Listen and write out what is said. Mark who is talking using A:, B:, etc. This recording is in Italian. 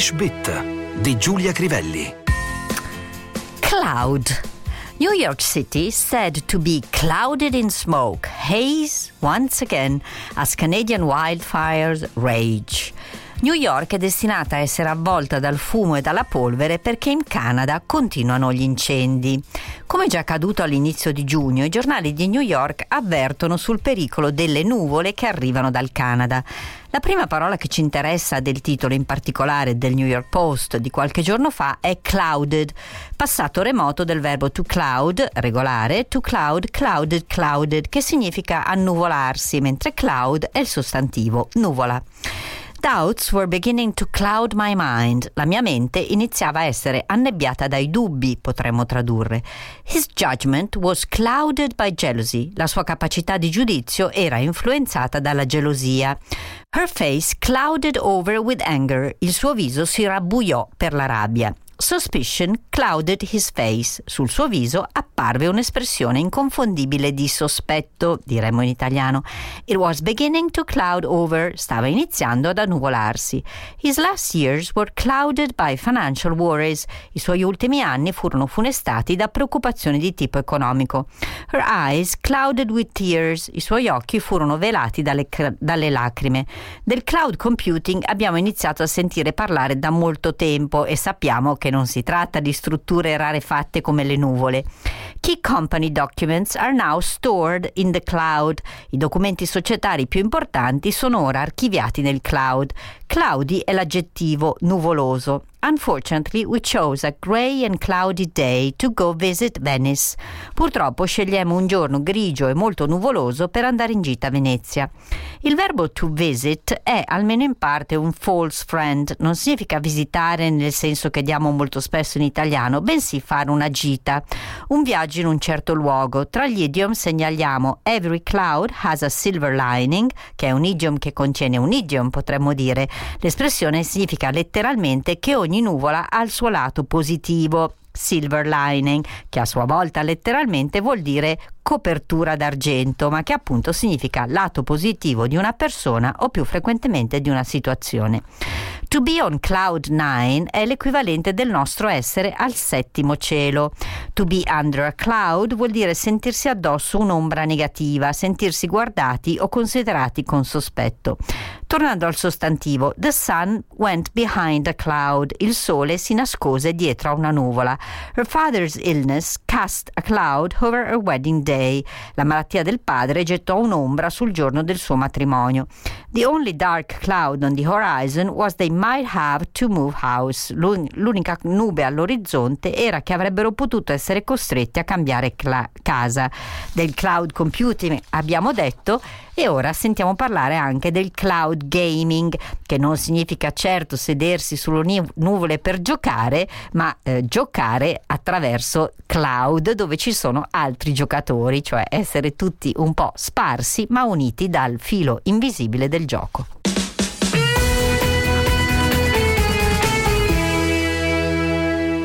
A: Bit di Giulia Crivelli.
B: Cloud. New York City said to be clouded in smoke, haze once again as Canadian wildfires rage. New York è destinata a essere avvolta dal fumo e dalla polvere perché in Canada continuano gli incendi. Come già accaduto all'inizio di giugno, i giornali di New York avvertono sul pericolo delle nuvole che arrivano dal Canada. La prima parola che ci interessa del titolo in particolare del New York Post di qualche giorno fa è clouded, passato remoto del verbo to cloud, regolare, to cloud, clouded, clouded, che significa annuvolarsi, mentre cloud è il sostantivo nuvola. Doubts were beginning to cloud my mind. La mia mente iniziava a essere annebbiata dai dubbi, potremmo tradurre. His judgment was clouded by jealousy. La sua capacità di giudizio era influenzata dalla gelosia. Her face clouded over with anger. Il suo viso si rabbuiò per la rabbia. Suspicion clouded his face. Sul suo viso apparve un'espressione inconfondibile di sospetto, diremmo in italiano. It was beginning to cloud over. Stava iniziando ad annuvolarsi. His last years were clouded by financial worries. I suoi ultimi anni furono funestati da preoccupazioni di tipo economico. Her eyes clouded with tears. I suoi occhi furono velati dalle, dalle lacrime. Del cloud computing abbiamo iniziato a sentire parlare da molto tempo e sappiamo che non si tratta di strutture rarefatte come le nuvole. Key company documents are now stored in the cloud. I documenti societari più importanti sono ora archiviati nel cloud. Cloudy è l'aggettivo nuvoloso. Unfortunately, we chose a grey and cloudy day to go visit Venice. Purtroppo scegliamo un giorno grigio e molto nuvoloso per andare in gita a Venezia. Il verbo to visit è almeno in parte un false friend, non significa visitare nel senso che diamo molto spesso in italiano, bensì fare una gita, un viaggio in un certo luogo. Tra gli idiom segnaliamo every cloud has a silver lining, che è un idiom che contiene un idiom, potremmo dire. L'espressione significa letteralmente che ogni ogni nuvola ha il suo lato positivo. Silver lining, che a sua volta letteralmente vuol dire copertura d'argento, ma che appunto significa lato positivo di una persona o più frequentemente di una situazione. To be on cloud nine è l'equivalente del nostro essere al settimo cielo. To be under a cloud vuol dire sentirsi addosso un'ombra negativa, sentirsi guardati o considerati con sospetto. Tornando al sostantivo, the sun went behind a cloud. Il sole si nascose dietro a una nuvola. Her father's illness cast a cloud over her wedding day. La malattia del padre gettò un'ombra sul giorno del suo matrimonio. The only dark cloud on the horizon was they might have to move house. L'unica nube all'orizzonte era che avrebbero potuto essere costretti a cambiare cla- casa. Del cloud computing abbiamo detto e ora sentiamo parlare anche del cloud gaming, che non significa certo sedersi sulle nuvole per giocare, ma eh, giocare attraverso cloud dove ci sono altri giocatori, cioè essere tutti un po' sparsi ma uniti dal filo invisibile del gioco.